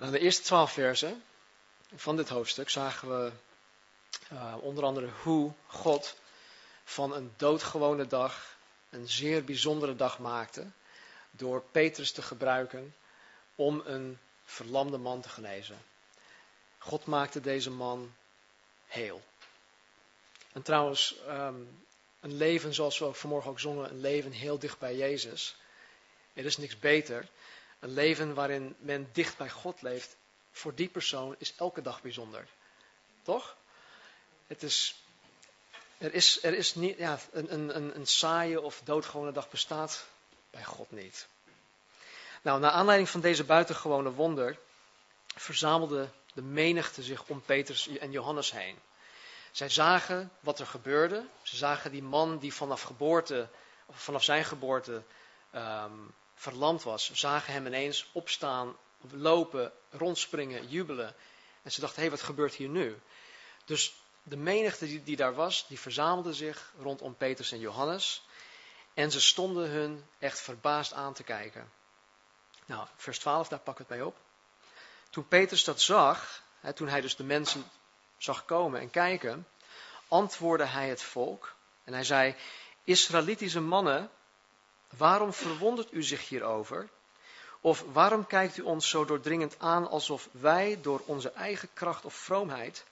Nou, de eerste twaalf versen van dit hoofdstuk zagen we uh, onder andere hoe God van een doodgewone dag een zeer bijzondere dag maakte door Petrus te gebruiken om een verlamde man te genezen. God maakte deze man heel. En trouwens, um, een leven zoals we vanmorgen ook zongen, een leven heel dicht bij Jezus. Er is niks beter. Een leven waarin men dicht bij God leeft, voor die persoon is elke dag bijzonder. Toch? Het is, er is, er is niet, ja, een, een, een saaie of doodgewone dag bestaat bij God niet. Nou, naar aanleiding van deze buitengewone wonder verzamelde de menigte zich om Petrus en Johannes heen. Zij zagen wat er gebeurde. Ze zagen die man die vanaf geboorte, vanaf zijn geboorte um, verlamd was, zagen hem ineens opstaan, lopen, rondspringen, jubelen. En ze dachten, hé, hey, wat gebeurt hier nu? Dus de menigte die, daar was, die verzamelde zich rondom Petrus en Johannes. En ze stonden hun echt verbaasd aan te kijken. Nou, vers 12, daar pak ik het bij op. Toen Petrus dat zag, hè, toen hij dus de mensen zag komen en kijken, antwoordde hij het volk. En hij zei, Israëlitische mannen, waarom verwondert u zich hierover? Of waarom kijkt u ons zo doordringend aan alsof wij door onze eigen kracht of vroomheid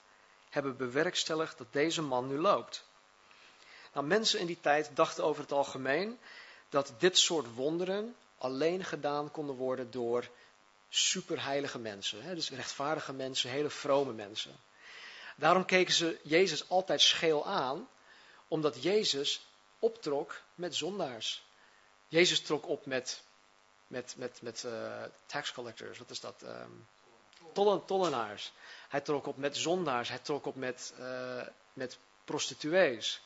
hebben bewerkstelligd dat deze man nu loopt? Nou, mensen in die tijd dachten over het algemeen dat dit soort wonderen alleen gedaan konden worden door superheilige mensen. Hè? Dus rechtvaardige mensen, hele vrome mensen. Daarom keken ze Jezus altijd scheel aan, omdat Jezus optrok met zondaars. Jezus trok op met, met, met, met uh, tax collectors, wat is dat? Um, tollen, tollenaars. Hij trok op met zondaars, hij trok op met, uh, met prostituees.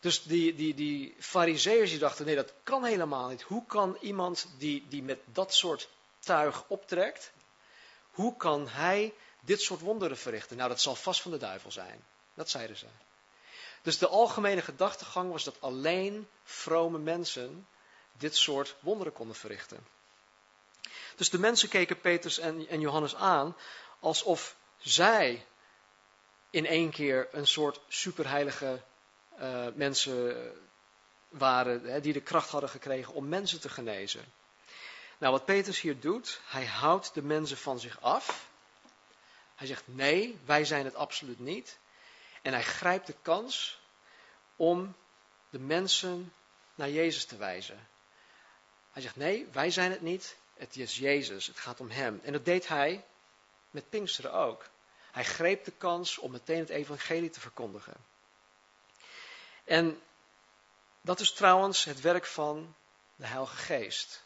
Dus die, die, die fariseërs die dachten, nee dat kan helemaal niet. Hoe kan iemand die, die met dat soort tuig optrekt, hoe kan hij dit soort wonderen verrichten? Nou, dat zal vast van de duivel zijn. Dat zeiden ze. Dus de algemene gedachtegang was dat alleen vrome mensen dit soort wonderen konden verrichten. Dus de mensen keken Petrus en, Johannes aan alsof zij in één keer een soort superheilige uh, mensen waren, hè, die de kracht hadden gekregen om mensen te genezen. Nou, wat Petrus hier doet, hij houdt de mensen van zich af. Hij zegt nee, wij zijn het absoluut niet. En hij grijpt de kans om de mensen naar Jezus te wijzen. Hij zegt nee, wij zijn het niet. Het is Jezus, het gaat om Hem. En dat deed hij met Pinksteren ook. Hij greep de kans om meteen het evangelie te verkondigen. En dat is trouwens het werk van de Heilige Geest.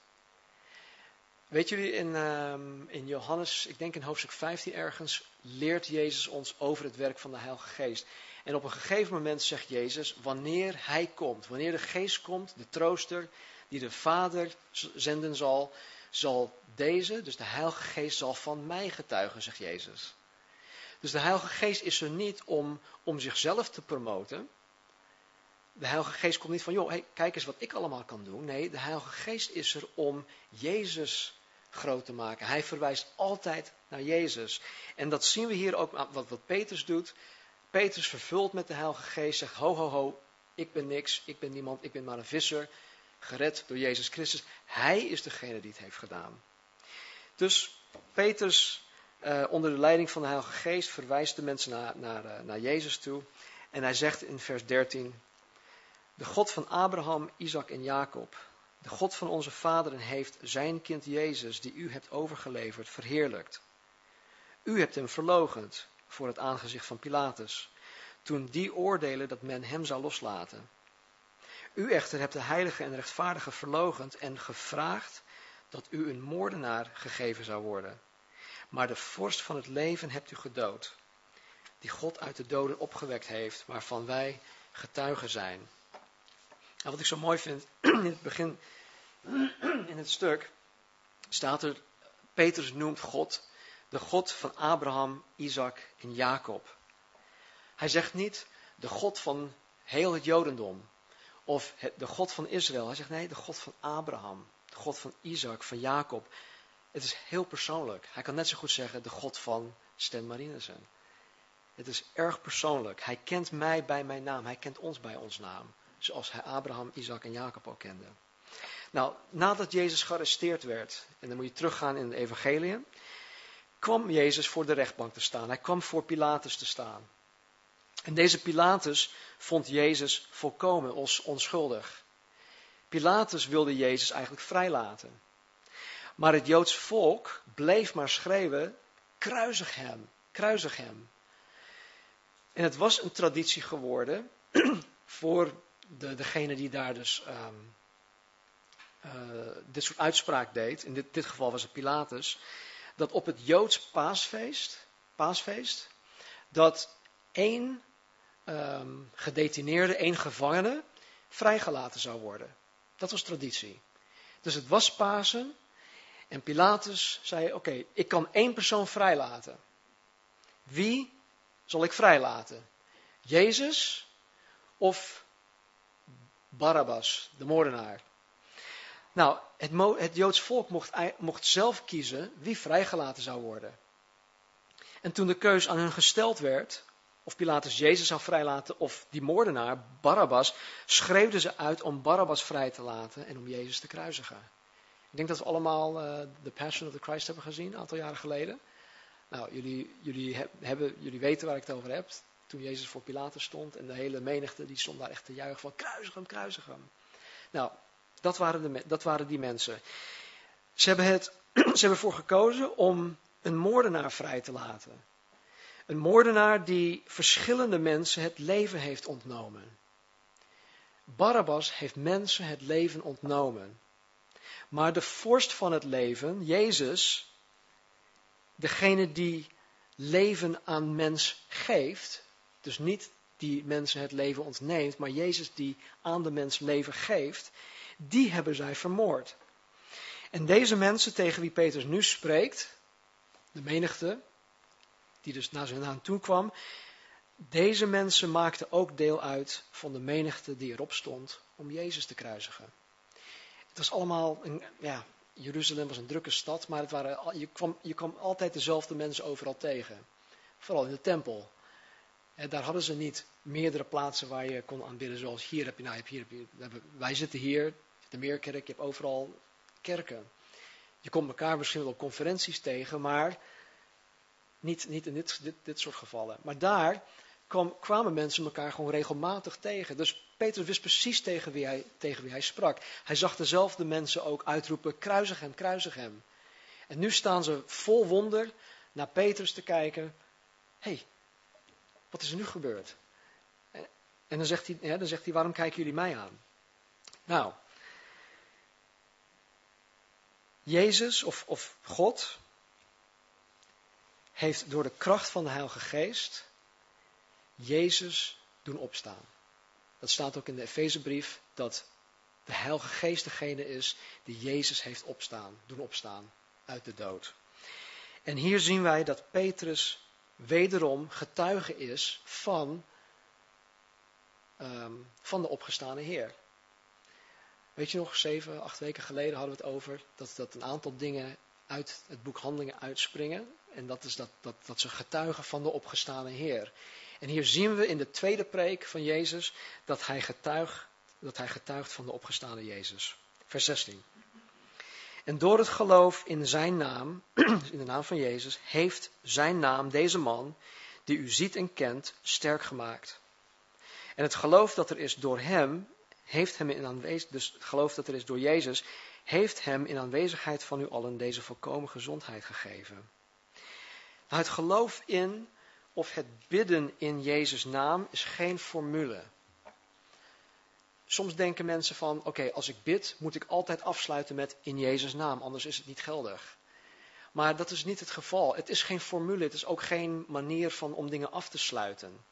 Weet jullie, in, um, in Johannes, ik denk in hoofdstuk 15 ergens, leert Jezus ons over het werk van de Heilige Geest. En op een gegeven moment zegt Jezus, wanneer Hij komt, wanneer de Geest komt, de trooster, die de Vader zenden zal, zal deze, dus de Heilige Geest, zal van mij getuigen, zegt Jezus. Dus de Heilige Geest is er niet om, om zichzelf te promoten. De Heilige Geest komt niet van, joh, hey, kijk eens wat ik allemaal kan doen. Nee, de Heilige Geest is er om Jezus groot te maken. Hij verwijst altijd naar Jezus. En dat zien we hier ook, wat, wat Petrus doet. Petrus vervuld met de Heilige Geest zegt, ho, ho, ho, ik ben niks, ik ben niemand, ik ben maar een visser, gered door Jezus Christus. Hij is degene die het heeft gedaan. Dus Petrus, eh, onder de leiding van de Heilige Geest, verwijst de mensen naar, naar, naar Jezus toe. En hij zegt in vers 13, de God van Abraham, Isaac en Jacob, de God van onze vaderen heeft zijn kind Jezus, die u hebt overgeleverd, verheerlijkt. U hebt hem verlogend voor het aangezicht van Pilatus, toen die oordelen dat men hem zou loslaten. U echter hebt de heilige en rechtvaardige verlogend en gevraagd dat u een moordenaar gegeven zou worden. Maar de vorst van het leven hebt u gedood, die God uit de doden opgewekt heeft, waarvan wij getuigen zijn. En wat ik zo mooi vind, in het begin, in het stuk, staat er, Petrus noemt God de God van Abraham, Isaac en Jacob. Hij zegt niet de God van heel het Jodendom of de God van Israël. Hij zegt nee, de God van Abraham, de God van Isaac, van Jacob. Het is heel persoonlijk. Hij kan net zo goed zeggen de God van Stan Marinissen. Het is erg persoonlijk. Hij kent mij bij mijn naam. Hij kent ons bij ons naam. Zoals hij Abraham, Isaac en Jacob al kende. Nou, nadat Jezus gearresteerd werd, en dan moet je teruggaan in de evangelie, kwam Jezus voor de rechtbank te staan. Hij kwam voor Pilatus te staan. En deze Pilatus vond Jezus volkomen onschuldig. Pilatus wilde Jezus eigenlijk vrijlaten. Maar het Joods volk bleef maar schreeuwen: kruisig hem, kruisig hem. En het was een traditie geworden voor de, degene die daar dus um, dit soort uitspraak deed. In dit, dit geval was het Pilatus. Dat op het Joods paasfeest, paasfeest dat één um, gedetineerde, één gevangene vrijgelaten zou worden. Dat was traditie. Dus het was Pasen en Pilatus zei: Oké, ik kan één persoon vrijlaten. Wie zal ik vrijlaten? Jezus of Barabbas, de moordenaar? Nou, het, het Joods volk mocht, mocht zelf kiezen wie vrijgelaten zou worden. En toen de keus aan hun gesteld werd, of Pilatus Jezus zou vrijlaten of die moordenaar, Barabbas, schreeuwden ze uit om Barabbas vrij te laten en om Jezus te kruisigen. Ik denk dat we allemaal uh, The Passion of the Christ hebben gezien, een aantal jaren geleden. Nou, jullie, jullie, hebben, jullie weten waar ik het over heb. Toen Jezus voor Pilatus stond en de hele menigte, die stond daar echt te juichen van kruisig hem, kruisig hem. Nou, dat waren, de, dat waren die mensen. Ze hebben, het, ze hebben ervoor gekozen om een moordenaar vrij te laten. Een moordenaar die verschillende mensen het leven heeft ontnomen. Barabbas heeft mensen het leven ontnomen. Maar de vorst van het leven, Jezus, degene die leven aan mens geeft, dus niet die mensen het leven ontneemt, maar Jezus die aan de mens leven geeft, die hebben zij vermoord. En deze mensen tegen wie Petrus nu spreekt, de menigte, die dus naar zijn naam toe kwam, deze mensen maakten ook deel uit van de menigte die erop stond om Jezus te kruisigen. Het was allemaal, een, ja, Jeruzalem was een drukke stad, maar het waren, je, kwam, je kwam altijd dezelfde mensen overal tegen. Vooral in de tempel. En daar hadden ze niet meerdere plaatsen waar je kon aanbidden, zoals hier heb je, nou, hier, heb je, wij zitten hier, de Meerkerk, je hebt overal kerken. Je komt elkaar misschien wel op conferenties tegen, maar niet, niet in dit, dit, dit soort gevallen. Maar daar kwam, kwamen mensen elkaar gewoon regelmatig tegen. Dus Petrus wist precies tegen wie, hij, tegen wie hij sprak. Hij zag dezelfde mensen ook uitroepen, kruisig hem, kruisig hem. En nu staan ze vol wonder naar Petrus te kijken. Hé, hey, wat is er nu gebeurd? En dan zegt, hij, dan zegt hij, waarom kijken jullie mij aan? Nou, Jezus of, of God heeft door de kracht van de Heilige Geest Jezus doen opstaan. Dat staat ook in de Efezebrief dat de Heilige Geest degene is die Jezus heeft opstaan, doen opstaan uit de dood. En hier zien wij dat Petrus wederom getuige is van, um, van de opgestane Heer. Weet je nog, zeven, acht weken geleden hadden we het over dat, dat een aantal dingen uit het boek Handelingen uitspringen. En dat is dat, dat, dat ze getuigen van de opgestane Heer. En hier zien we in de tweede preek van Jezus dat hij, getuigt, dat hij getuigt van de opgestane Jezus. Vers 16. En door het geloof in zijn naam, in de naam van Jezus, heeft zijn naam deze man, die u ziet en kent, sterk gemaakt. En het geloof dat er is door hem, heeft hem in aanwezigheid, dus het geloof dat er is door Jezus, heeft hem in aanwezigheid van u allen deze volkomen gezondheid gegeven. Het geloof in of het bidden in Jezus' naam is geen formule. Soms denken mensen van, oké, als ik bid, moet ik altijd afsluiten met in Jezus' naam, anders is het niet geldig. Maar dat is niet het geval. Het is geen formule, het is ook geen manier van, om dingen af te sluiten.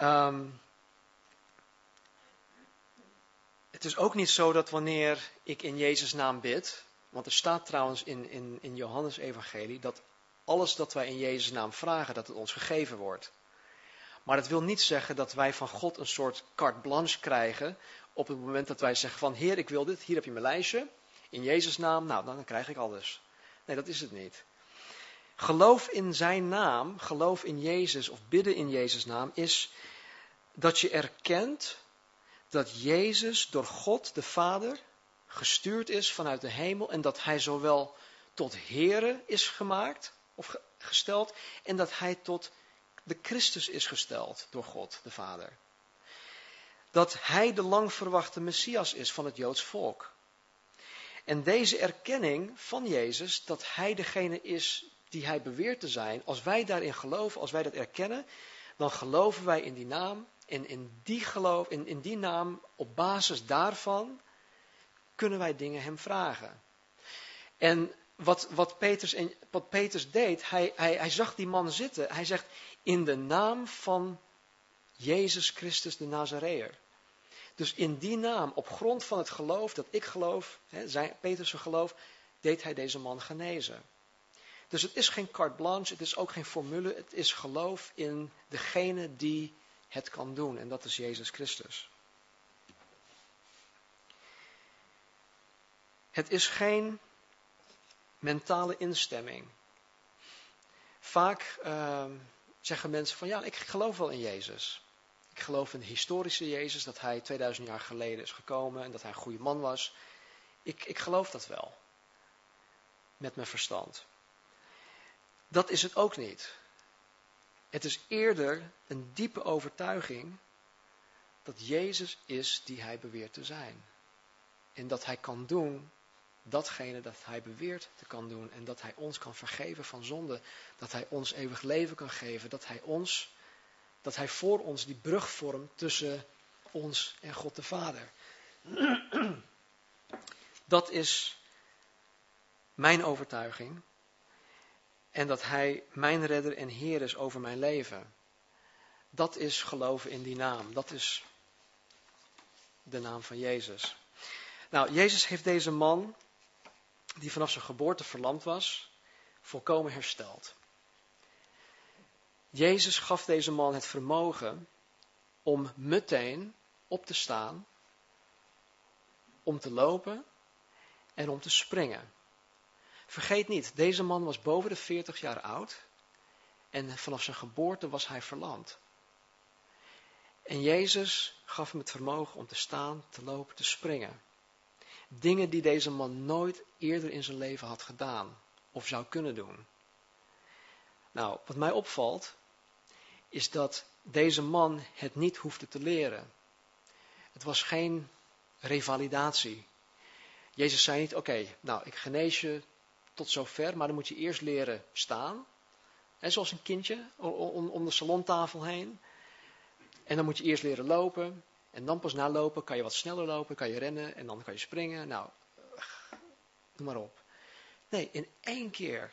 Um, het is ook niet zo dat wanneer ik in Jezus' naam bid, want er staat trouwens in, in, in Johannes Evangelie dat alles dat wij in Jezus' naam vragen, dat het ons gegeven wordt. Maar dat wil niet zeggen dat wij van God een soort carte blanche krijgen op het moment dat wij zeggen van Heer, ik wil dit, hier heb je mijn lijstje. in Jezus' naam, nou dan krijg ik alles. Nee, dat is het niet. Geloof in zijn naam, geloof in Jezus of bidden in Jezus' naam is dat je erkent dat Jezus door God de Vader gestuurd is vanuit de hemel en dat hij zowel tot Here is gemaakt of gesteld en dat hij tot de Christus is gesteld door God de Vader. Dat hij de lang verwachte Messias is van het Joods volk. En deze erkenning van Jezus, dat hij degene is die hij beweert te zijn, als wij daarin geloven, als wij dat erkennen, dan geloven wij in die naam. En in die, geloof, in, in die naam, op basis daarvan, kunnen wij dingen hem vragen. En wat, wat, Peters, wat Peters deed, hij, hij, hij zag die man zitten. Hij zegt, in de naam van Jezus Christus de Nazareër. Dus in die naam, op grond van het geloof dat ik geloof, hè, zijn, geloof, deed hij deze man genezen. Dus het is geen carte blanche, het is ook geen formule, het is geloof in degene die het kan doen. En dat is Jezus Christus. Het is geen mentale instemming. Vaak uh, zeggen mensen van ja, ik geloof wel in Jezus. Ik geloof in de historische Jezus, dat hij 2000 jaar geleden is gekomen en dat hij een goede man was. Ik, ik geloof dat wel. Met mijn verstand. Dat is het ook niet. Het is eerder een diepe overtuiging dat Jezus is die hij beweert te zijn. En dat hij kan doen datgene dat hij beweert te kan doen. En dat hij ons kan vergeven van zonde. Dat hij ons eeuwig leven kan geven. Dat hij ons, dat hij voor ons die brug vormt tussen ons en God de Vader. Dat is mijn overtuiging. En dat hij mijn redder en heer is over mijn leven. Dat is geloven in die naam. Dat is de naam van Jezus. Nou, Jezus heeft deze man die vanaf zijn geboorte verlamd was, volkomen hersteld. Jezus gaf deze man het vermogen om meteen op te staan, om te lopen en om te springen. Vergeet niet, deze man was boven de 40 jaar oud en vanaf zijn geboorte was hij verlamd. En Jezus gaf hem het vermogen om te staan, te lopen, te springen. Dingen die deze man nooit eerder in zijn leven had gedaan of zou kunnen doen. Nou, wat mij opvalt, is dat deze man het niet hoefde te leren. Het was geen revalidatie. Jezus zei niet, oké, nou, ik genees je tot zover, maar dan moet je eerst leren staan. Zoals een kindje om de salontafel heen. En dan moet je eerst leren lopen. En dan pas na lopen kan je wat sneller lopen, kan je rennen en dan kan je springen. Nou, noem maar op. Nee, in één keer.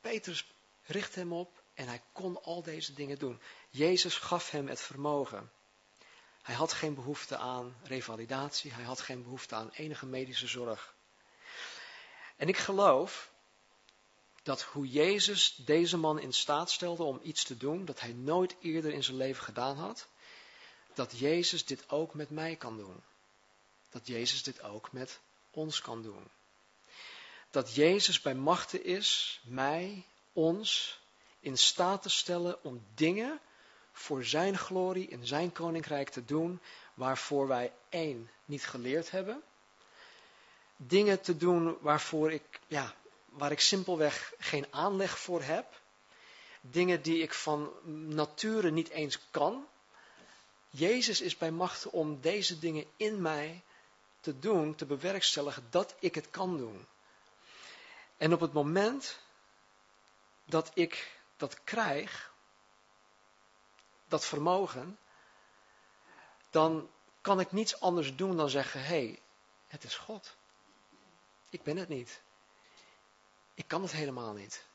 Petrus richt hem op en hij kon al deze dingen doen. Jezus gaf hem het vermogen. Hij had geen behoefte aan revalidatie, hij had geen behoefte aan enige medische zorg. En ik geloof dat hoe Jezus deze man in staat stelde om iets te doen dat hij nooit eerder in zijn leven gedaan had, dat Jezus dit ook met mij kan doen. Dat Jezus dit ook met ons kan doen. Dat Jezus bij machten is, mij, ons, in staat te stellen om dingen voor zijn glorie in zijn koninkrijk te doen, waarvoor wij één niet geleerd hebben. Dingen te doen waarvoor ik, ja, waar ik simpelweg geen aanleg voor heb. Dingen die ik van nature niet eens kan. Jezus is bij machten om deze dingen in mij te doen, te bewerkstelligen, dat ik het kan doen. En op het moment dat ik dat krijg, dat vermogen, dan kan ik niets anders doen dan zeggen: hé, hey, het is God. Ik ben het niet. Ik kan het helemaal niet.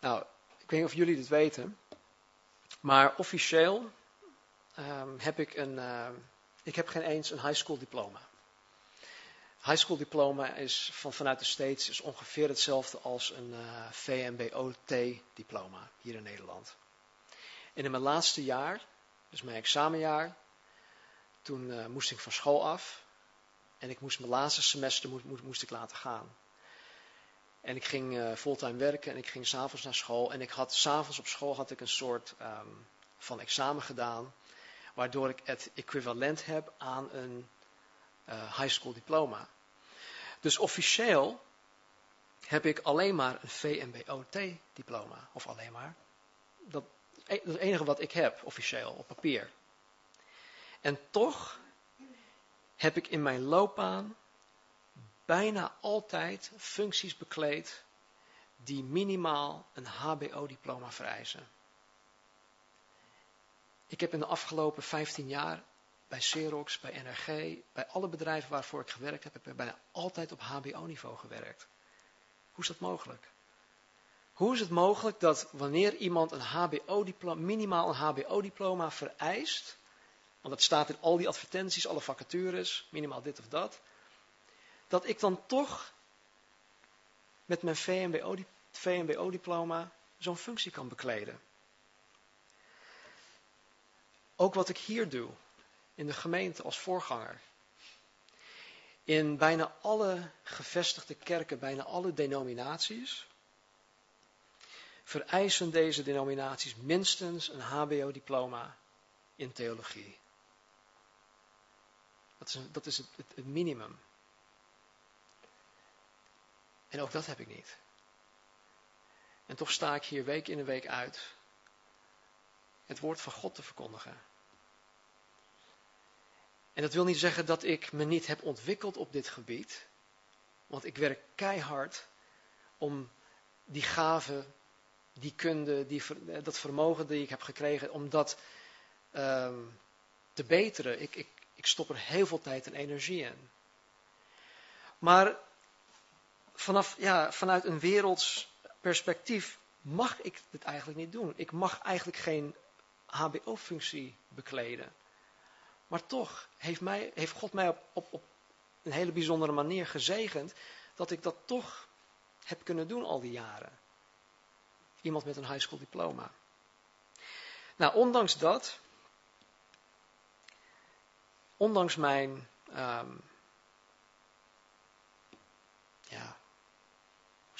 Nou, ik weet niet of jullie dit weten, maar officieel um, heb ik een, uh, ik heb geen eens een high school diploma. High school diploma is van, vanuit de States is ongeveer hetzelfde als een uh, VMBOT diploma hier in Nederland. En in mijn laatste jaar, dus mijn examenjaar, toen uh, moest ik van school af. En ik moest mijn laatste semester moest, moest, ik laten gaan. En ik ging uh, fulltime werken en ik ging s'avonds naar school. En ik had s'avonds op school had ik een soort ehm, van examen gedaan. Waardoor ik het equivalent heb aan een uh, high school diploma. Dus officieel heb ik alleen maar een VMBOT-diploma. Of alleen maar. Dat, dat is het enige wat ik heb, officieel, op papier. En toch heb ik in mijn loopbaan bijna altijd functies bekleed die minimaal een HBO-diploma vereisen. Ik heb in de afgelopen 15 jaar bij Xerox, bij NRG, bij alle bedrijven waarvoor ik gewerkt heb, heb bijna altijd op HBO-niveau gewerkt. Hoe is dat mogelijk? Hoe is het mogelijk dat wanneer iemand een HBO-diploma, minimaal een HBO-diploma vereist, want dat staat in al die advertenties, alle vacatures, minimaal dit of dat, dat ik dan toch met mijn VMBO-diploma zo'n functie kan bekleden? Ook wat ik hier doe, in de gemeente als voorganger. In bijna alle gevestigde kerken, bijna alle denominaties, vereisen deze denominaties minstens een HBO-diploma in theologie. Dat is, dat is het, het minimum. En ook dat heb ik niet. En toch sta ik hier week in en week uit het woord van God te verkondigen. En dat wil niet zeggen dat ik me niet heb ontwikkeld op dit gebied. Want ik werk keihard om die gave, die kunde, die, dat vermogen die ik heb gekregen, om dat ehm, te beteren. Ik, ik, ik stop er heel veel tijd en energie in. Maar vanaf, ja, vanuit een werelds perspectief mag ik dit eigenlijk niet doen. Ik mag eigenlijk geen HBO-functie bekleden. Maar toch heeft, mij, heeft God mij op, op, op een hele bijzondere manier gezegend dat ik dat toch heb kunnen doen al die jaren. Iemand met een high school diploma. Nou, ondanks dat, ondanks mijn, um, ja,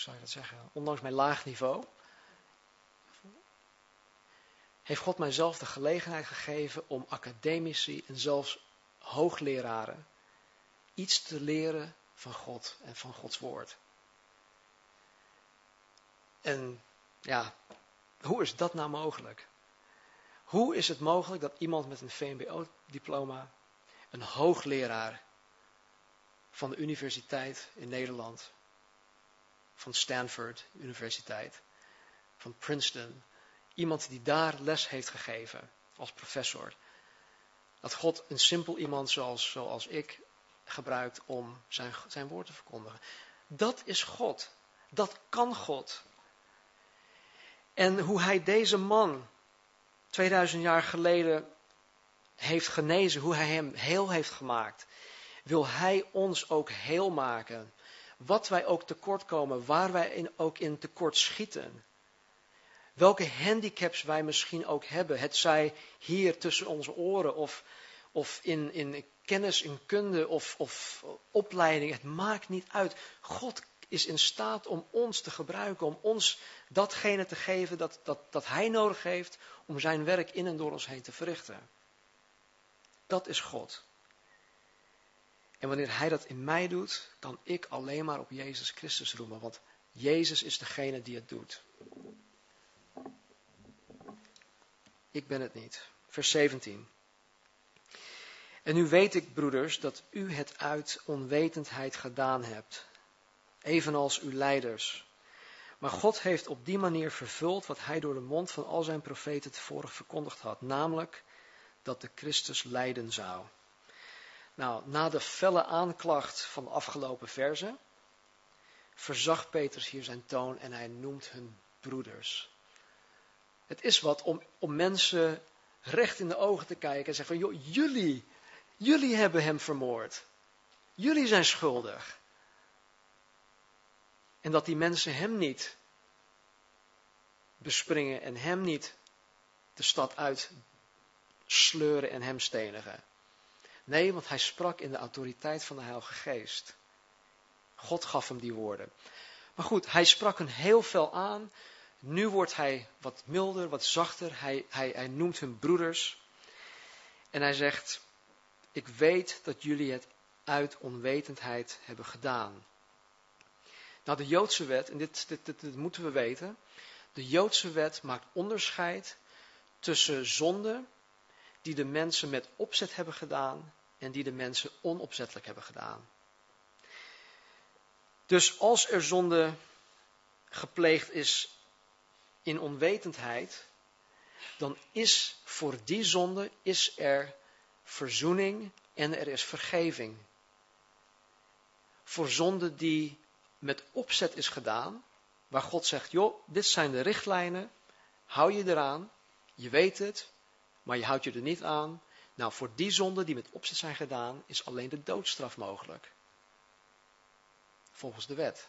zou je dat zeggen? Ondanks mijn laag niveau, heeft God mij zelf de gelegenheid gegeven om academici en zelfs hoogleraren iets te leren van God en van Gods woord. En ja, hoe is dat nou mogelijk? Hoe is het mogelijk dat iemand met een VMBO-diploma, een hoogleraar van de universiteit in Nederland, van Stanford Universiteit, van Princeton, Iemand die daar les heeft gegeven als professor. Dat God een simpel iemand zoals, zoals ik gebruikt om zijn, zijn woord te verkondigen. Dat is God. Dat kan God. En hoe hij deze man 2000 jaar geleden heeft genezen, hoe hij hem heel heeft gemaakt, wil hij ons ook heel maken. Wat wij ook tekort komen, waar wij in, ook in tekort schieten welke handicaps wij misschien ook hebben. Het zij hier tussen onze oren of, of in, in kennis, in kunde of, of opleiding. Het maakt niet uit. God is in staat om ons te gebruiken, om ons datgene te geven dat, dat, dat Hij nodig heeft om zijn werk in en door ons heen te verrichten. Dat is God. En wanneer Hij dat in mij doet, kan ik alleen maar op Jezus Christus roemen, want Jezus is degene die het doet. Ik ben het niet. Vers 17. En nu weet ik, broeders, dat u het uit onwetendheid gedaan hebt, evenals uw leiders. Maar God heeft op die manier vervuld wat hij door de mond van al zijn profeten tevoren verkondigd had, namelijk dat de Christus lijden zou. Nou, na de felle aanklacht van de afgelopen verzen, verzag Petrus hier zijn toon en hij noemt hun broeders. Het is wat om, om mensen recht in de ogen te kijken en zeggen van, joh, jullie, jullie hebben hem vermoord. Jullie zijn schuldig. En dat die mensen hem niet bespringen en hem niet de stad uit sleuren en hem stenigen. Nee, want hij sprak in de autoriteit van de Heilige Geest. God gaf hem die woorden. Maar goed, hij sprak een heel veel aan. Nu wordt hij wat milder, wat zachter. Hij, hij, noemt hun broeders. En hij zegt, ik weet dat jullie het uit onwetendheid hebben gedaan. Nou, de Joodse wet, en dit, dit, moeten we weten. De Joodse wet maakt onderscheid tussen zonden die de mensen met opzet hebben gedaan en die de mensen onopzettelijk hebben gedaan. Dus als er zonde gepleegd is in onwetendheid, dan is voor die zonde is er verzoening en er is vergeving. Voor zonde die met opzet is gedaan, waar God zegt, joh, dit zijn de richtlijnen, hou je eraan, je weet het, maar je houdt je er niet aan. Nou, voor die zonden die met opzet zijn gedaan, is alleen de doodstraf mogelijk. Volgens de wet.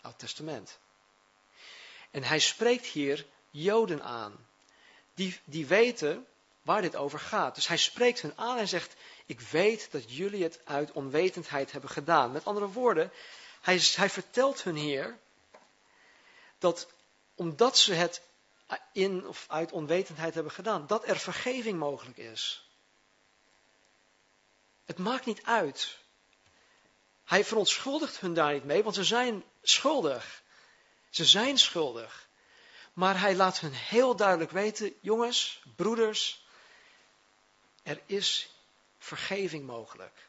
Oud Testament. En hij spreekt hier Joden aan. Die, die weten waar dit over gaat. Dus hij spreekt hen aan en zegt: Ik weet dat jullie het uit onwetendheid hebben gedaan. Met andere woorden, hij, hij vertelt hun hier dat omdat ze het in of uit onwetendheid hebben gedaan, dat er vergeving mogelijk is. Het maakt niet uit. Hij verontschuldigt hun daar niet mee, want ze zijn schuldig. Ze zijn schuldig. Maar hij laat hun heel duidelijk weten, jongens, broeders, er is vergeving mogelijk.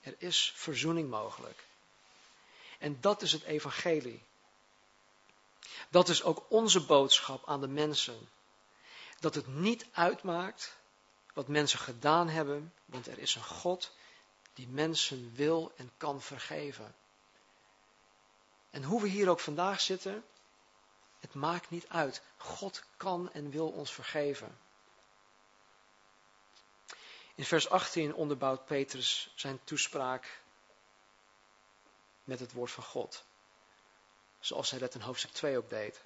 Er is verzoening mogelijk. En dat is het evangelie. Dat is ook onze boodschap aan de mensen. Dat het niet uitmaakt wat mensen gedaan hebben, want er is een God die mensen wil en kan vergeven. En hoe we hier ook vandaag zitten, het maakt niet uit. God kan en wil ons vergeven. In vers 18 onderbouwt Petrus zijn toespraak met het woord van God. Zoals hij dat in hoofdstuk 2 ook deed.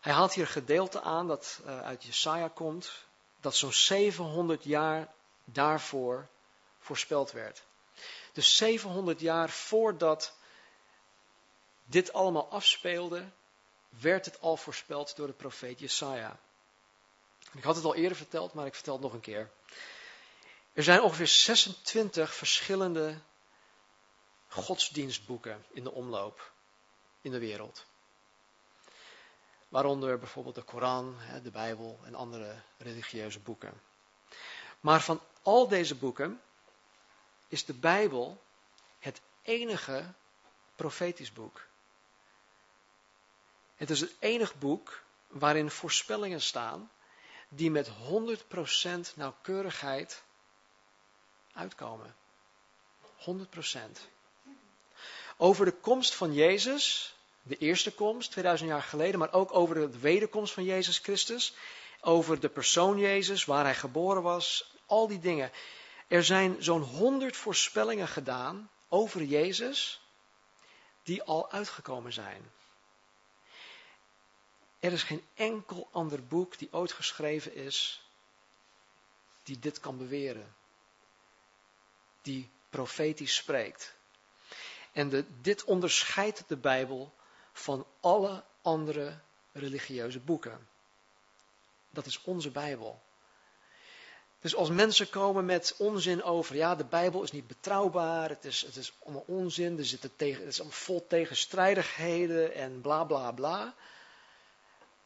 Hij haalt hier een gedeelte aan dat uh, uit Jesaja komt, dat zo'n 700 jaar daarvoor voorspeld werd. Dus 700 jaar voordat dit allemaal afspeelde, werd het al voorspeld door de profeet Jesaja. Ik had het al eerder verteld, maar ik vertel het nog een keer. Er zijn ongeveer 26 verschillende godsdienstboeken in de omloop in de wereld. Waaronder bijvoorbeeld de Koran, de Bijbel en andere religieuze boeken. Maar van al deze boeken is de Bijbel het enige profetisch boek. Het is het enige boek waarin voorspellingen staan die met 100% nauwkeurigheid uitkomen. 100%. Over de komst van Jezus, de eerste komst, 2000 jaar geleden, maar ook over de wederkomst van Jezus Christus, over de persoon Jezus, waar hij geboren was, al die dingen. Er zijn zo'n 100 voorspellingen gedaan over Jezus, die al uitgekomen zijn. Er is geen enkel ander boek die ooit geschreven is, die dit kan beweren. Die profetisch spreekt. En de, dit onderscheidt de Bijbel van alle andere religieuze boeken. Dat is onze Bijbel. Dus als mensen komen met onzin over, ja, de Bijbel is niet betrouwbaar, het is, het is allemaal onzin, er zitten tegen, het is allemaal vol tegenstrijdigheden en bla bla bla.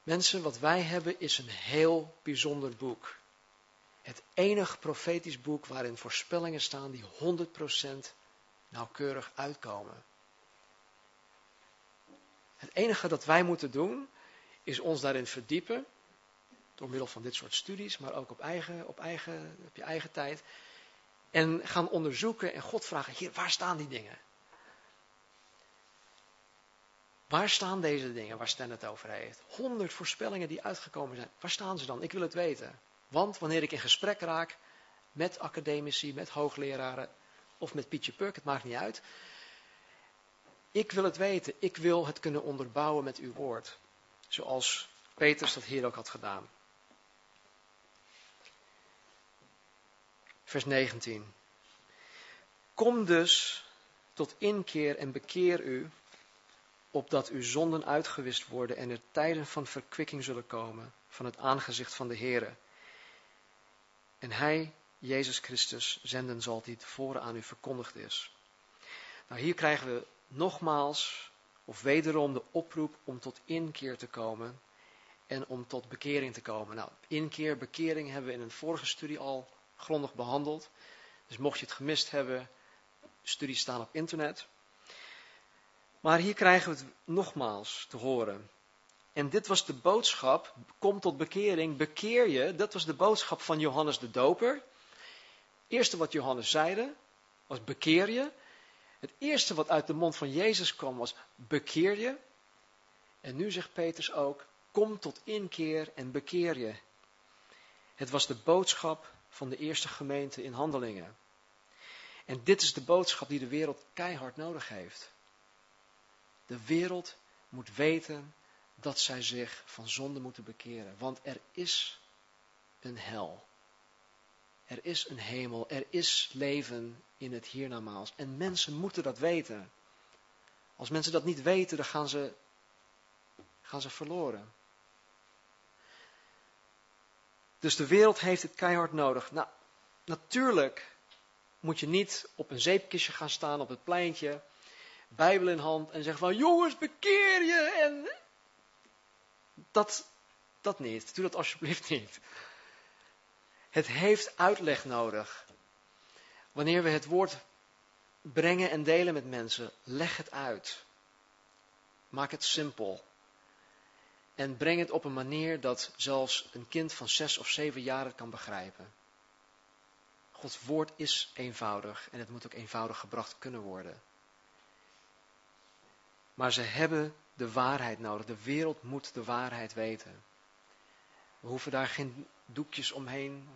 Mensen, wat wij hebben is een heel bijzonder boek. Het enige profetisch boek waarin voorspellingen staan die 100% nauwkeurig uitkomen. Het enige dat wij moeten doen, is ons daarin verdiepen, door middel van dit soort studies, maar ook op, eigen, op, eigen, op je eigen tijd. En gaan onderzoeken en God vragen, hier, waar staan die dingen? Waar staan deze dingen waar Stan het over heeft? Honderd voorspellingen die uitgekomen zijn. Waar staan ze dan? Ik wil het weten. Want wanneer ik in gesprek raak met academici, met hoogleraren, of met Pietje Puk, het maakt niet uit. Ik wil het weten, ik wil het kunnen onderbouwen met uw woord. Zoals Petrus dat hier ook had gedaan. Vers 19. Kom dus tot inkeer en bekeer u, opdat uw zonden uitgewist worden en er tijden van verkwikking zullen komen van het aangezicht van de Heere. En Hij, Jezus Christus, zenden zal die tevoren aan u verkondigd is. Nou, hier krijgen we nogmaals, of wederom, de oproep om tot inkeer te komen en om tot bekering te komen. Nou, inkeer, bekering hebben we in een vorige studie al grondig behandeld. Dus mocht je het gemist hebben, studies staan op internet. Maar hier krijgen we het nogmaals te horen. En dit was de boodschap, kom tot bekering, bekeer je. Dat was de boodschap van Johannes de Doper. Het eerste wat Johannes zeide was bekeer je. Het eerste wat uit de mond van Jezus kwam was bekeer je. En nu zegt Petrus ook, kom tot inkeer en bekeer je. Het was de boodschap van de eerste gemeente in handelingen. En dit is de boodschap die de wereld keihard nodig heeft. De wereld moet weten dat zij zich van zonde moeten bekeren. Want er is een hel. Er is een hemel. Er is leven in het hiernamaals. En mensen moeten dat weten. Als mensen dat niet weten, dan gaan ze, gaan ze verloren. Dus de wereld heeft het keihard nodig. Nou, natuurlijk moet je niet op een zeepkistje gaan staan op het pleintje, Bijbel in hand en zeggen van jongens, bekeer je. En dat, dat niet. Doe dat alsjeblieft niet. Het heeft uitleg nodig. Wanneer we het woord brengen en delen met mensen, leg het uit. Maak het simpel. En breng het op een manier dat zelfs een kind van zes of zeven jaar het kan begrijpen. Gods woord is eenvoudig en het moet ook eenvoudig gebracht kunnen worden. Maar ze hebben de waarheid nodig. De wereld moet de waarheid weten. We hoeven daar geen doekjes omheen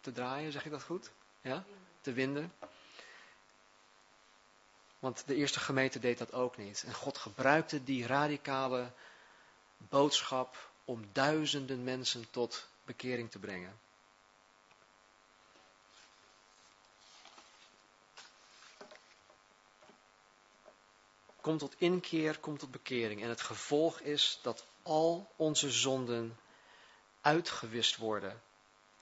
te draaien, zeg ik dat goed? Ja? Te winden. Want de eerste gemeente deed dat ook niet. En God gebruikte die radicale boodschap om duizenden mensen tot bekering te brengen. Kom tot inkeer, kom tot bekering. En het gevolg is dat al onze zonden uitgewist worden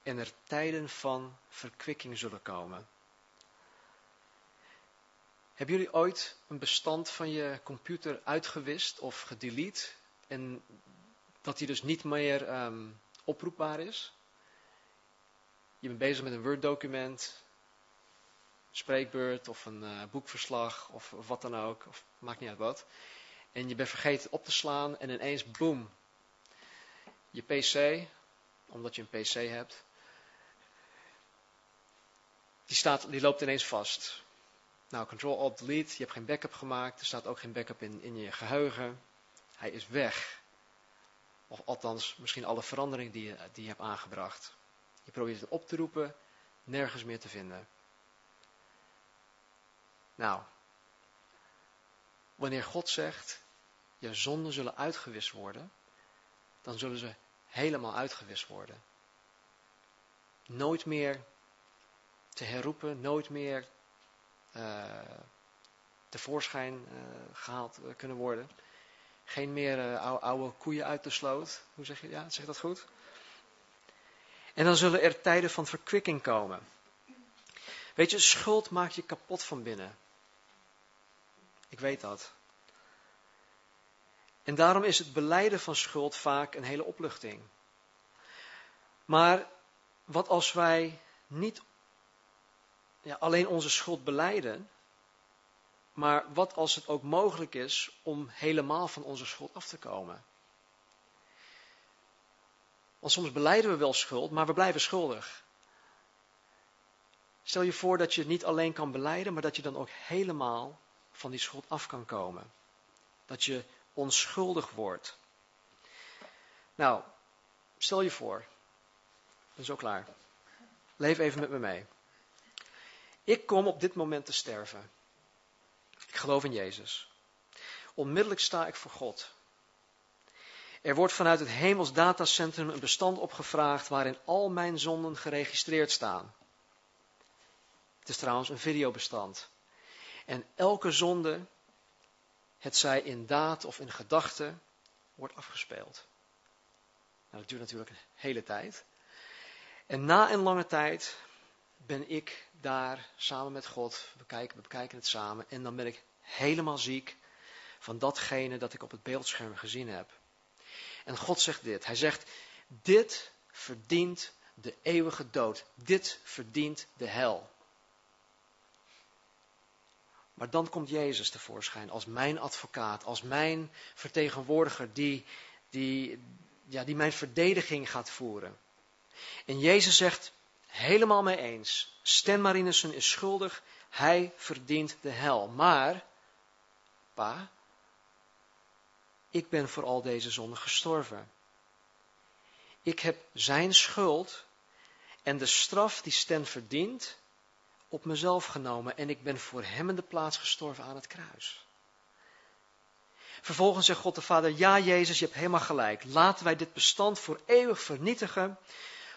en er tijden van verkwikking zullen komen. Hebben jullie ooit een bestand van je computer uitgewist of gedelete en dat die dus niet meer um, oproepbaar is? Je bent bezig met een Word-document spreekbeurt of een uh, boekverslag of, of, wat dan ook, of maakt niet uit wat. En je bent vergeten op te slaan en ineens boem. Je PC, omdat je een PC hebt, die, staat, die loopt ineens vast. Nou, Control Alt Delete, je hebt geen backup gemaakt, er staat ook geen backup in, in je geheugen. Hij is weg. Of althans, misschien alle veranderingen die je, die je hebt aangebracht. Je probeert het op te roepen, nergens meer te vinden. Nou, wanneer God zegt, je zonden zullen uitgewist worden, dan zullen ze helemaal uitgewist worden. Nooit meer te herroepen, nooit meer uh, tevoorschijn uh, gehaald uh, kunnen worden. Geen meer oude, oude, koeien uit de sloot. Hoe zeg je ja, zeg dat goed? En dan zullen er tijden van verkwikking komen. Weet je, schuld maakt je kapot van binnen. Ik weet dat. En daarom is het beleiden van schuld vaak een hele opluchting. Maar wat als wij niet ja, alleen onze schuld beleiden, maar wat als het ook mogelijk is om helemaal van onze schuld af te komen? Want soms beleiden we wel schuld, maar we blijven schuldig. Stel je voor dat je niet alleen kan beleiden, maar dat je dan ook helemaal van die schuld af kan komen. Dat je onschuldig wordt. Nou, stel je voor. Is ook klaar. Leef even met me mee. Ik kom op dit moment te sterven. Ik geloof in Jezus. Onmiddellijk sta ik voor God. Er wordt vanuit het hemels datacentrum een bestand opgevraagd waarin al mijn zonden geregistreerd staan. Het is trouwens een videobestand. En elke zonde, het zij in daad of in gedachte, wordt afgespeeld. Nou, dat duurt natuurlijk een hele tijd. En na een lange tijd ben ik daar samen met God. We we bekijken het samen. En dan ben ik helemaal ziek van datgene dat ik op het beeldscherm gezien heb. En God zegt dit. Hij zegt, dit verdient de eeuwige dood. Dit verdient de hel. Maar dan komt Jezus tevoorschijn als mijn advocaat, als mijn vertegenwoordiger die, die, ja, die mijn verdediging gaat voeren. En Jezus zegt, helemaal mee eens, Stan Marinissen is schuldig, hij verdient de hel. Maar, pa, ik ben voor al deze zonden gestorven. Ik heb zijn schuld en de straf die Sten verdient op mezelf genomen en ik ben voor hem in de plaats gestorven aan het kruis. Vervolgens zegt God de Vader, ja Jezus, je hebt helemaal gelijk. Laten wij dit bestand voor eeuwig vernietigen,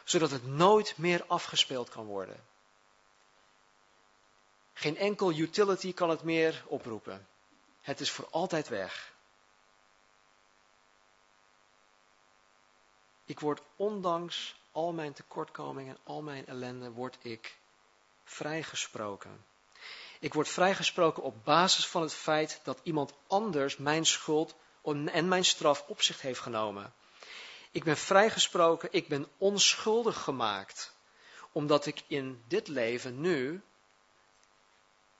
zodat het nooit meer afgespeeld kan worden. Geen enkel utility kan het meer oproepen. Het is voor altijd weg. Ik word ondanks al mijn tekortkomingen, al mijn ellende, word ik vrijgesproken. Ik word vrijgesproken op basis van het feit dat iemand anders mijn schuld en mijn straf op zich heeft genomen. Ik ben vrijgesproken, ik ben onschuldig gemaakt, omdat ik in dit leven nu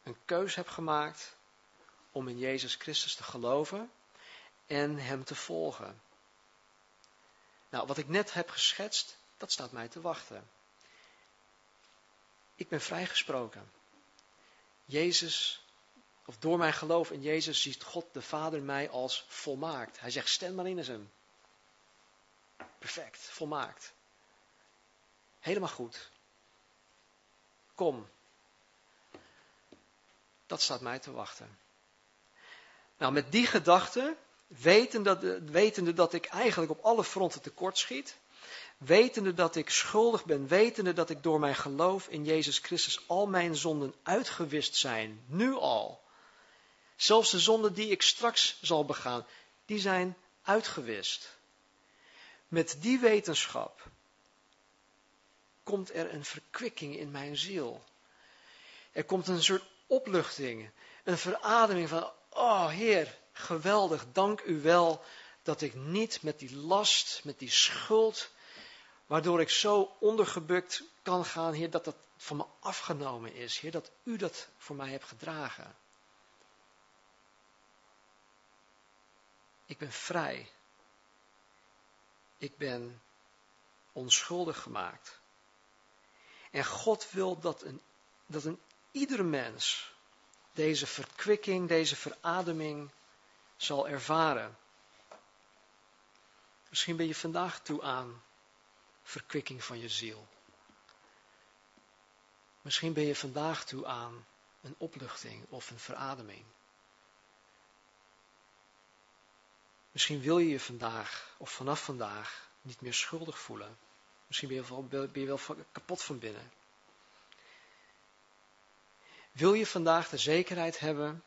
een keus heb gemaakt om in Jezus Christus te geloven en Hem te volgen. Nou, wat ik net heb geschetst, dat staat mij te wachten. Ik ben vrijgesproken. Jezus, of door mijn geloof in Jezus, ziet God de Vader mij als volmaakt. Hij zegt, stem maar in hem. Perfect, volmaakt. Helemaal goed. Kom. Dat staat mij te wachten. Nou, met die gedachte, wetende dat ik eigenlijk op alle fronten tekort schiet, wetende dat ik schuldig ben, wetende dat ik door mijn geloof in Jezus Christus al mijn zonden uitgewist zijn, nu al. Zelfs de zonden die ik straks zal begaan, die zijn uitgewist. Met die wetenschap komt er een verkwikking in mijn ziel. Er komt een soort opluchting, een verademing van, oh Heer, geweldig, dank u wel dat ik niet met die last, met die schuld, waardoor ik zo ondergebukt kan gaan, Heer, dat dat van me afgenomen is. Heer, dat u dat voor mij hebt gedragen. Ik ben vrij. Ik ben onschuldig gemaakt. En God wil dat een, dat een ieder mens deze verkwikking, deze verademing zal ervaren. Misschien ben je vandaag toe aan verkwikking van je ziel. Misschien ben je vandaag toe aan een opluchting of een verademing. Misschien wil je je vandaag of vanaf vandaag niet meer schuldig voelen. Misschien ben je wel, ben je wel kapot van binnen. Wil je vandaag de zekerheid hebben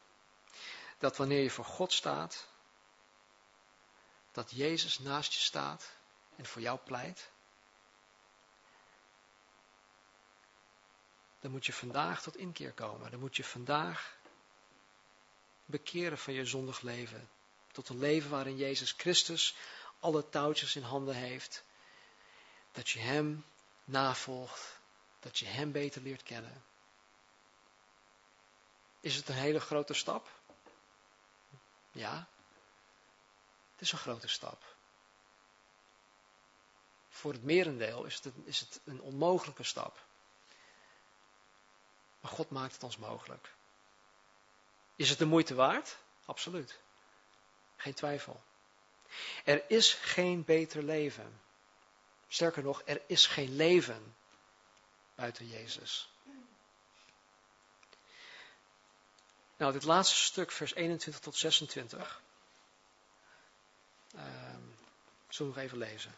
dat wanneer je voor God staat, dat Jezus naast je staat en voor jou pleit? Dan moet je vandaag tot inkeer komen. Dan moet je vandaag bekeren van je zondig leven. Tot een leven waarin Jezus Christus alle touwtjes in handen heeft. Dat je Hem navolgt. Dat je Hem beter leert kennen. Is het een hele grote stap? Ja. Het is een grote stap. Voor het merendeel is het, een, is het een onmogelijke stap. Maar God maakt het ons mogelijk. Is het de moeite waard? Absoluut. Geen twijfel. Er is geen beter leven. Sterker nog, er is geen leven buiten Jezus. Nou, dit laatste stuk, vers 21 tot 26. Uh, zullen we nog even lezen.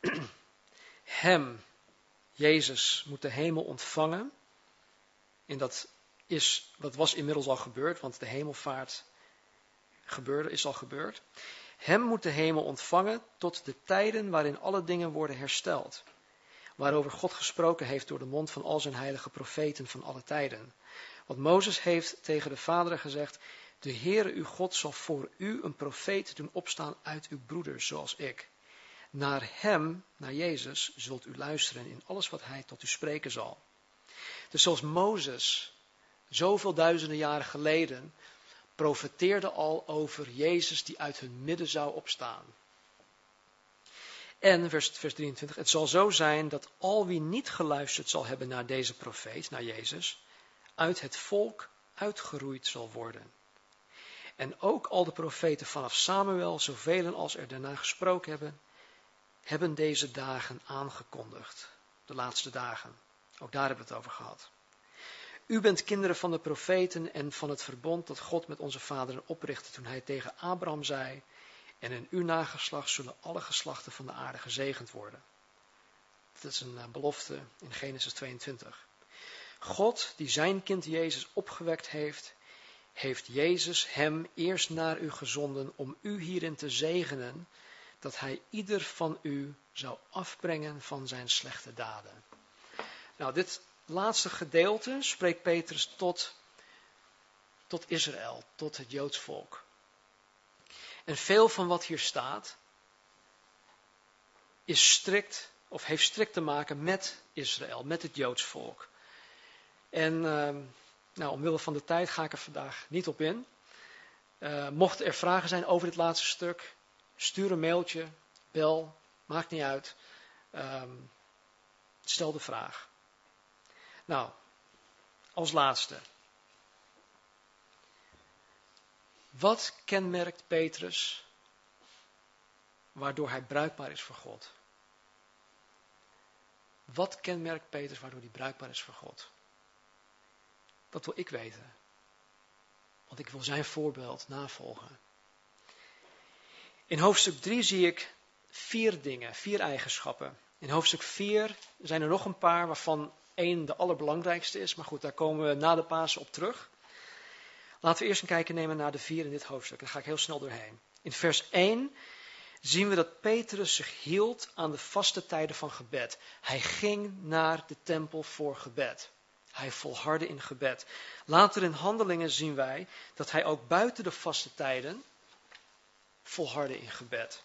Hem, Jezus moet de hemel ontvangen. En dat, is, dat was inmiddels al gebeurd, want de hemelvaart gebeurde, is al gebeurd. Hem moet de hemel ontvangen tot de tijden waarin alle dingen worden hersteld. Waarover God gesproken heeft door de mond van al zijn heilige profeten van alle tijden. Want Mozes heeft tegen de vaderen gezegd, de Heere uw God zal voor u een profeet doen opstaan uit uw broeders, zoals ik. Naar hem, naar Jezus, zult u luisteren in alles wat hij tot u spreken zal. Dus zoals Mozes zoveel duizenden jaren geleden profeteerde al over Jezus die uit hun midden zou opstaan. En vers, vers 23, het zal zo zijn dat al wie niet geluisterd zal hebben naar deze profeet, naar Jezus, uit het volk uitgeroeid zal worden. En ook al de profeten vanaf Samuel, zoveel als er daarna gesproken hebben, hebben deze dagen aangekondigd. De laatste dagen. Ook daar hebben we het over gehad. U bent kinderen van de profeten en van het verbond dat God met onze vaderen oprichtte toen hij tegen Abraham zei, en in uw nageslacht zullen alle geslachten van de aarde gezegend worden. Dat is een eh, belofte in Genesis 22. God, die zijn kind Jezus opgewekt heeft, heeft Jezus hem eerst naar u gezonden om u hierin te zegenen, dat hij ieder van u zou afbrengen van zijn slechte daden. Nou, dit laatste gedeelte spreekt Petrus tot, tot Israël, tot het Joods volk. En veel van wat hier staat is strikt, of heeft strikt te maken met Israël, met het Joods volk. En uh, nou, omwille van de tijd ga ik er vandaag niet op in. Uh, mochten er vragen zijn over dit laatste stuk, stuur een mailtje, bel, maakt niet uit. Um, stel de vraag. Nou, als laatste. Wat kenmerkt Petrus waardoor hij bruikbaar is voor God? Wat kenmerkt Petrus waardoor hij bruikbaar is voor God? Dat wil ik weten. Want ik wil zijn voorbeeld navolgen. In hoofdstuk 3 zie ik vier dingen, vier eigenschappen. In hoofdstuk 4 zijn er nog een paar waarvan één de allerbelangrijkste is. Maar goed, daar komen we na de Pasen op terug. Laten we eerst een kijkje nemen naar de vier in dit hoofdstuk. Daar ga ik heel snel doorheen. In vers 1 zien we dat Petrus zich hield aan de vaste tijden van gebed. Hij ging naar de tempel voor gebed. Hij volhardde in gebed. Later in handelingen zien wij dat hij ook buiten de vaste tijden volhardde in gebed.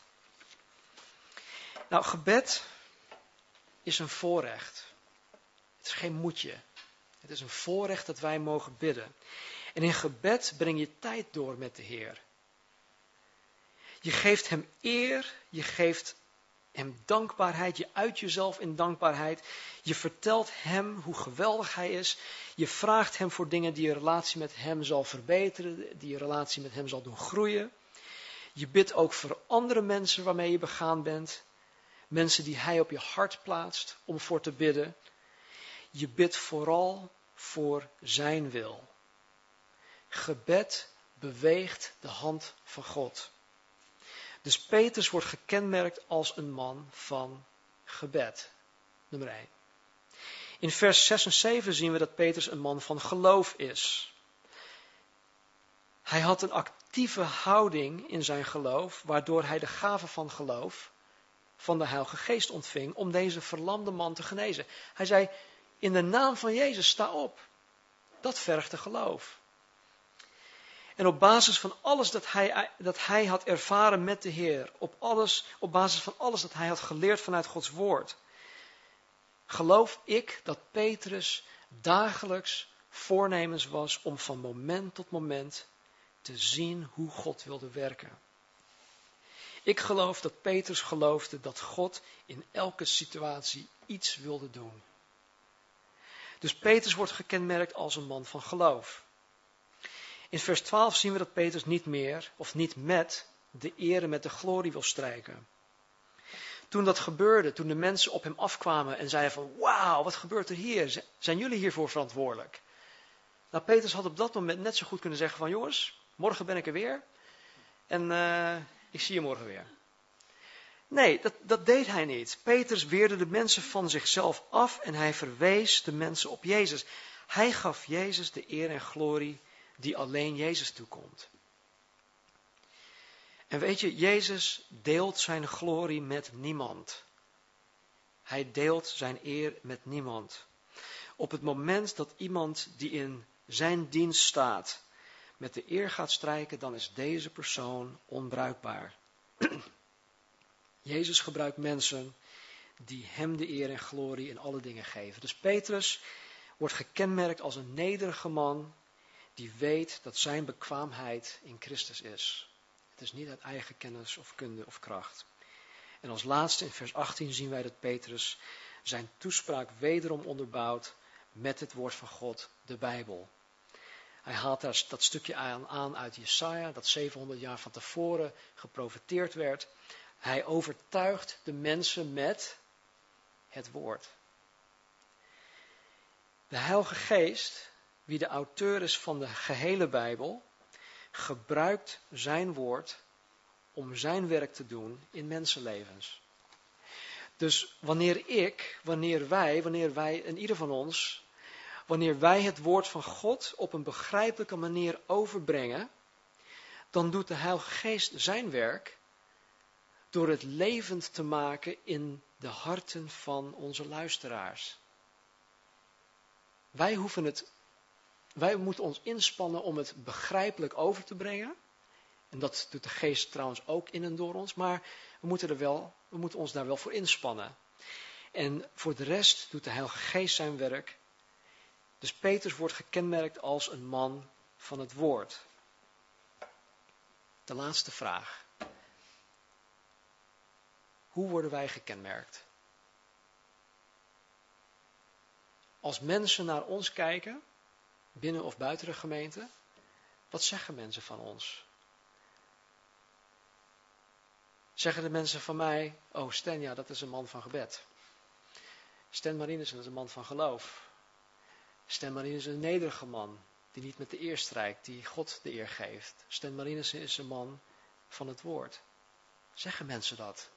Nou, gebed is een voorrecht. Het is geen moetje. Het is een voorrecht dat wij mogen bidden. En in gebed breng je tijd door met de Heer. Je geeft Hem eer, je geeft Hem dankbaarheid, je uit jezelf in dankbaarheid. Je vertelt Hem hoe geweldig Hij is. Je vraagt Hem voor dingen die je relatie met Hem zal verbeteren, die je relatie met Hem zal doen groeien. Je bidt ook voor andere mensen waarmee je begaan bent. Mensen die Hij op je hart plaatst om voor te bidden. Je bidt vooral voor Zijn wil. Gebed beweegt de hand van God. Dus Petrus wordt gekenmerkt als een man van gebed. Nummer 1. In vers 6 en 7 zien we dat Petrus een man van geloof is. Hij had een actieve houding in zijn geloof, waardoor hij de gave van geloof van de Heilige Geest ontving om deze verlamde man te genezen. Hij zei, in de naam van Jezus, sta op. Dat vergt geloof. En op basis van alles dat hij, dat hij had ervaren met de Heer, op, alles, op basis van alles dat hij had geleerd vanuit Gods Woord, geloof ik dat Petrus dagelijks voornemens was om van moment tot moment te zien hoe God wilde werken. Ik geloof dat Petrus geloofde dat God in elke situatie iets wilde doen. Dus Petrus wordt gekenmerkt als een man van geloof. In vers 12 zien we dat Petrus niet meer, of niet met, de ere met de glorie wil strijken. Toen dat gebeurde, toen de mensen op hem afkwamen en zeiden van, wauw, wat gebeurt er hier? Zijn jullie hiervoor verantwoordelijk? Nou, Petrus had op dat moment net zo goed kunnen zeggen van, jongens, morgen ben ik er weer en uh, ik zie je morgen weer. Nee, dat, dat deed hij niet. Petrus weerde de mensen van zichzelf af en hij verwees de mensen op Jezus. Hij gaf Jezus de eer en glorie die alleen Jezus toekomt. En weet je, Jezus deelt zijn glorie met niemand. Hij deelt zijn eer met niemand. Op het moment dat iemand die in zijn dienst staat met de eer gaat strijken, dan is deze persoon onbruikbaar. Jezus gebruikt mensen die hem de eer en glorie in alle dingen geven. Dus Petrus wordt gekenmerkt als een nederige man die weet dat zijn bekwaamheid in Christus is. Het is niet uit eigen kennis of kunde of kracht. En als laatste in vers 18 zien wij dat Petrus zijn toespraak wederom onderbouwt met het woord van God, de Bijbel. Hij haalt daar dat stukje aan, aan uit Jesaja, dat 700 jaar van tevoren geprofeteerd werd. Hij overtuigt de mensen met het woord. De Heilige Geest, wie de auteur is van de gehele Bijbel, gebruikt zijn woord om zijn werk te doen in mensenlevens. Dus wanneer ik, wanneer wij, wanneer wij, en ieder van ons, wanneer wij het woord van God op een begrijpelijke manier overbrengen, dan doet de Heilige Geest zijn werk door het levend te maken in de harten van onze luisteraars. Wij hoeven het, wij moeten ons inspannen om het begrijpelijk over te brengen. En dat doet de geest trouwens ook in en door ons, maar we moeten, er wel, we moeten ons daar wel voor inspannen. En voor de rest doet de Heilige Geest zijn werk. Dus Petrus wordt gekenmerkt als een man van het woord. De laatste vraag. Hoe worden wij gekenmerkt? Als mensen naar ons kijken, binnen of buiten de gemeente, wat zeggen mensen van ons? Zeggen de mensen van mij, oh Sten, ja, dat is een man van gebed. Sten Marinissen is een man van geloof. Marinissen is een nederige man, die niet met de eer strijkt, die God de eer geeft. Marinissen is een man van het woord. Zeggen mensen dat?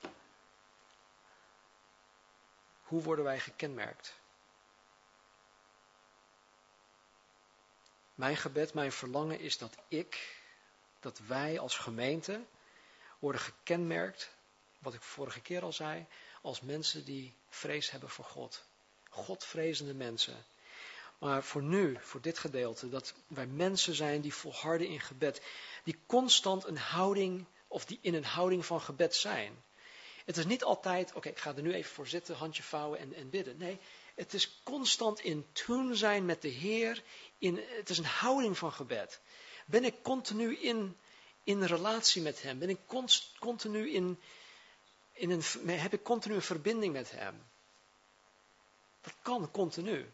Hoe worden wij gekenmerkt? Mijn gebed, mijn verlangen is dat ik, dat wij als gemeente worden gekenmerkt, wat ik vorige keer al zei, als mensen die vrees hebben voor God. Godvrezende mensen. Maar voor nu, voor dit gedeelte, dat wij mensen zijn die volharden in gebed. Die constant een houding, of die in een houding van gebed zijn. Het is niet altijd, oké, ik ga er nu even voor zitten, handje vouwen en, en bidden. Nee, het is constant in tune zijn met de Heer. In, het is een houding van gebed. Ben ik continu in, in relatie met Hem? Ben ik continu in, in een, heb ik continu een verbinding met Hem? Dat kan continu.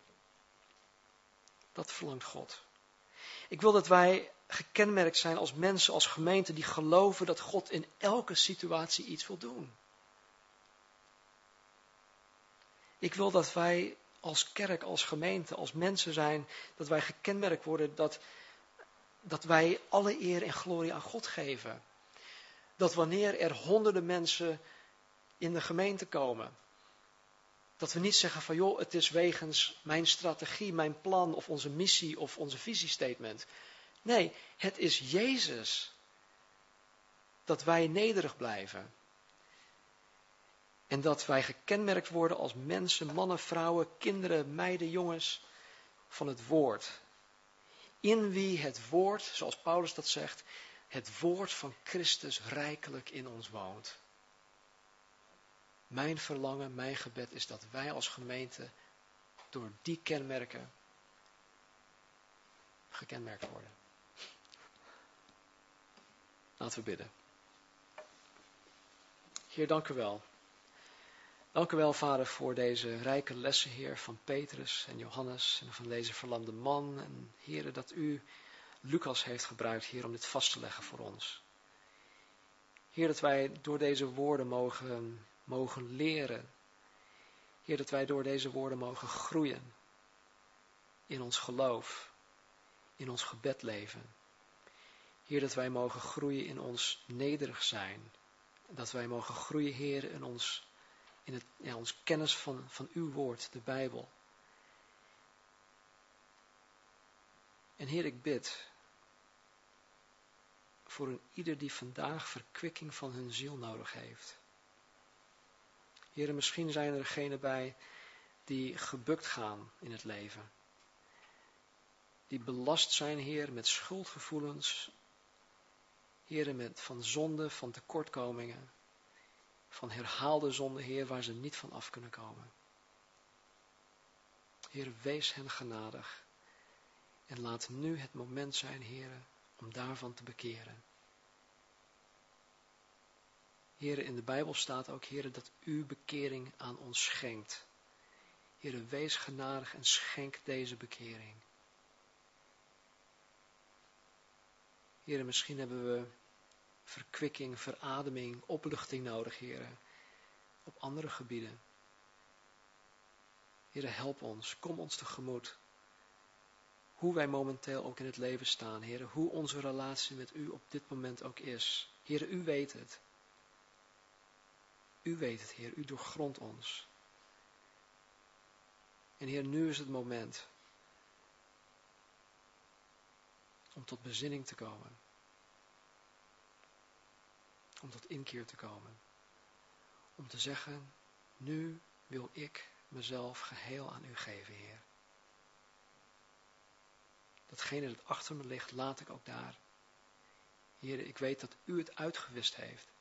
Dat verlangt God. Ik wil dat wij gekenmerkt zijn als mensen, als gemeente die geloven dat God in elke situatie iets wil doen. Ik wil dat wij als kerk, als gemeente, als mensen zijn, dat wij gekenmerkt worden dat, dat wij alle eer en glorie aan God geven. Dat wanneer er honderden mensen in de gemeente komen, dat we niet zeggen van joh, het is wegens mijn strategie, mijn plan of onze missie of onze visiestatement. Nee, het is Jezus dat wij nederig blijven. En dat wij gekenmerkt worden als mensen, mannen, vrouwen, kinderen, meiden, jongens van het woord. In wie het woord, zoals Paulus dat zegt, het woord van Christus rijkelijk in ons woont. Mijn verlangen, mijn gebed is dat wij als gemeente door die kenmerken gekenmerkt worden. Laten we bidden. Heer, dank u wel. Dank u wel, Vader, voor deze rijke lessen, Heer, van Petrus en Johannes en van deze verlamde man. En Heer, dat u Lucas heeft gebruikt, hier om dit vast te leggen voor ons. Heer, dat wij door deze woorden mogen, mogen leren. Heer, dat wij door deze woorden mogen groeien in ons geloof, in ons gebedleven. Heer, dat wij mogen groeien in ons nederig zijn Dat wij mogen groeien, Heer, in ons, in het, ja, ons kennis van, van uw woord, de Bijbel. En Heer, ik bid voor een ieder die vandaag verkwikking van hun ziel nodig heeft. Heer, misschien zijn er degenen bij die gebukt gaan in het leven. Die belast zijn, Heer, met schuldgevoelens. Heer, met, van zonde, van tekortkomingen. Van herhaalde zonde, Heer, waar ze niet van af kunnen komen. Heer, wees hen genadig. En laat nu het moment zijn, Heer, om daarvan te bekeren. Heer, in de Bijbel staat ook, Heer, dat u bekering aan ons schenkt. Heer, wees genadig en schenk deze bekering. Heer, misschien hebben we verkwikking, verademing, opluchting nodig, Heer, op andere gebieden. Heer, help ons, kom ons tegemoet. Hoe wij momenteel ook in het leven staan, Heer, hoe onze relatie met U op dit moment ook is. Heer, U weet het. U weet het, Heer, U doorgrondt ons. En Heer, nu is het moment om tot bezinning te komen. Om tot inkeer te komen. Om te zeggen, nu wil ik mezelf geheel aan u geven, Heer. Datgene dat achter me ligt, laat ik ook daar. Heer, ik weet dat u het uitgewist heeft.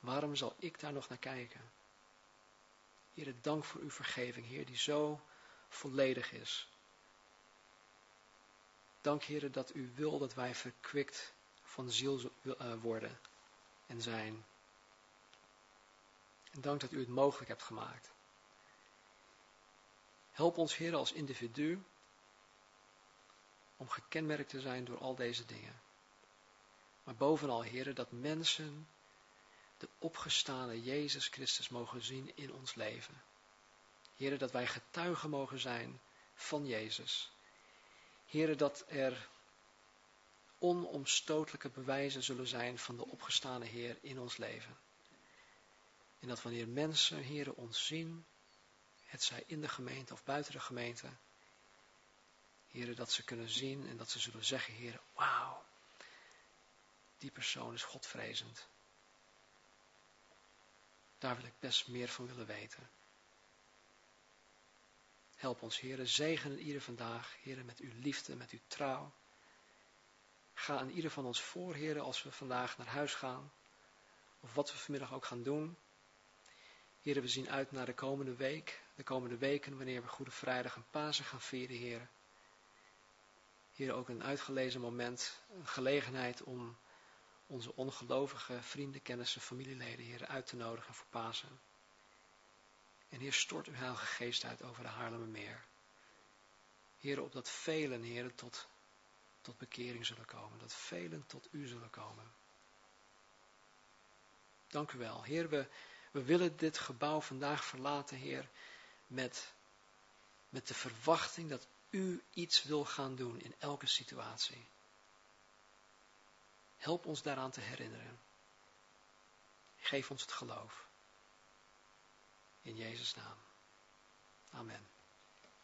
Waarom zal ik daar nog naar kijken? Heer, dank voor uw vergeving, Heer, die zo volledig is. Dank, Heer, dat u wil dat wij verkwikt van ziel eh, worden en zijn. En dank dat u het mogelijk hebt gemaakt. Help ons, Heer, als individu om gekenmerkt te zijn door al deze dingen. Maar bovenal, Heer, dat mensen de opgestane Jezus Christus mogen zien in ons leven. Heren, dat wij getuigen mogen zijn van Jezus. Heren, dat er onomstotelijke bewijzen zullen zijn van de opgestane Heer in ons leven. En dat wanneer mensen, heren, ons zien, het zij in de gemeente of buiten de gemeente, heren, dat ze kunnen zien en dat ze zullen zeggen, heren, wauw, die persoon is Godvrezend. Daar wil ik best meer van willen weten. Help ons, heren. Zegen ieder vandaag, heren, met uw liefde, met uw trouw. Ga aan ieder van ons voor, heren, als we vandaag naar huis gaan. Of wat we vanmiddag ook gaan doen. Heren, we zien uit naar de komende week. De komende weken, wanneer we Goede Vrijdag en Pasen gaan vieren, heren. Hier ook een uitgelezen moment, een gelegenheid om onze ongelovige vrienden, kennissen, familieleden, Heer, uit te nodigen voor Pasen. En Heer, stort uw Heilige Geest uit over de Haarlemmermeer. Heer, op dat velen, Heer, tot, tot bekering zullen komen. Dat velen tot u zullen komen. Dank u wel. Heer, we, we willen dit gebouw vandaag verlaten, Heer, met, met de verwachting dat u iets wil gaan doen in elke situatie. Help ons daaraan te herinneren. Geef ons het geloof. In Jezus' naam. Amen.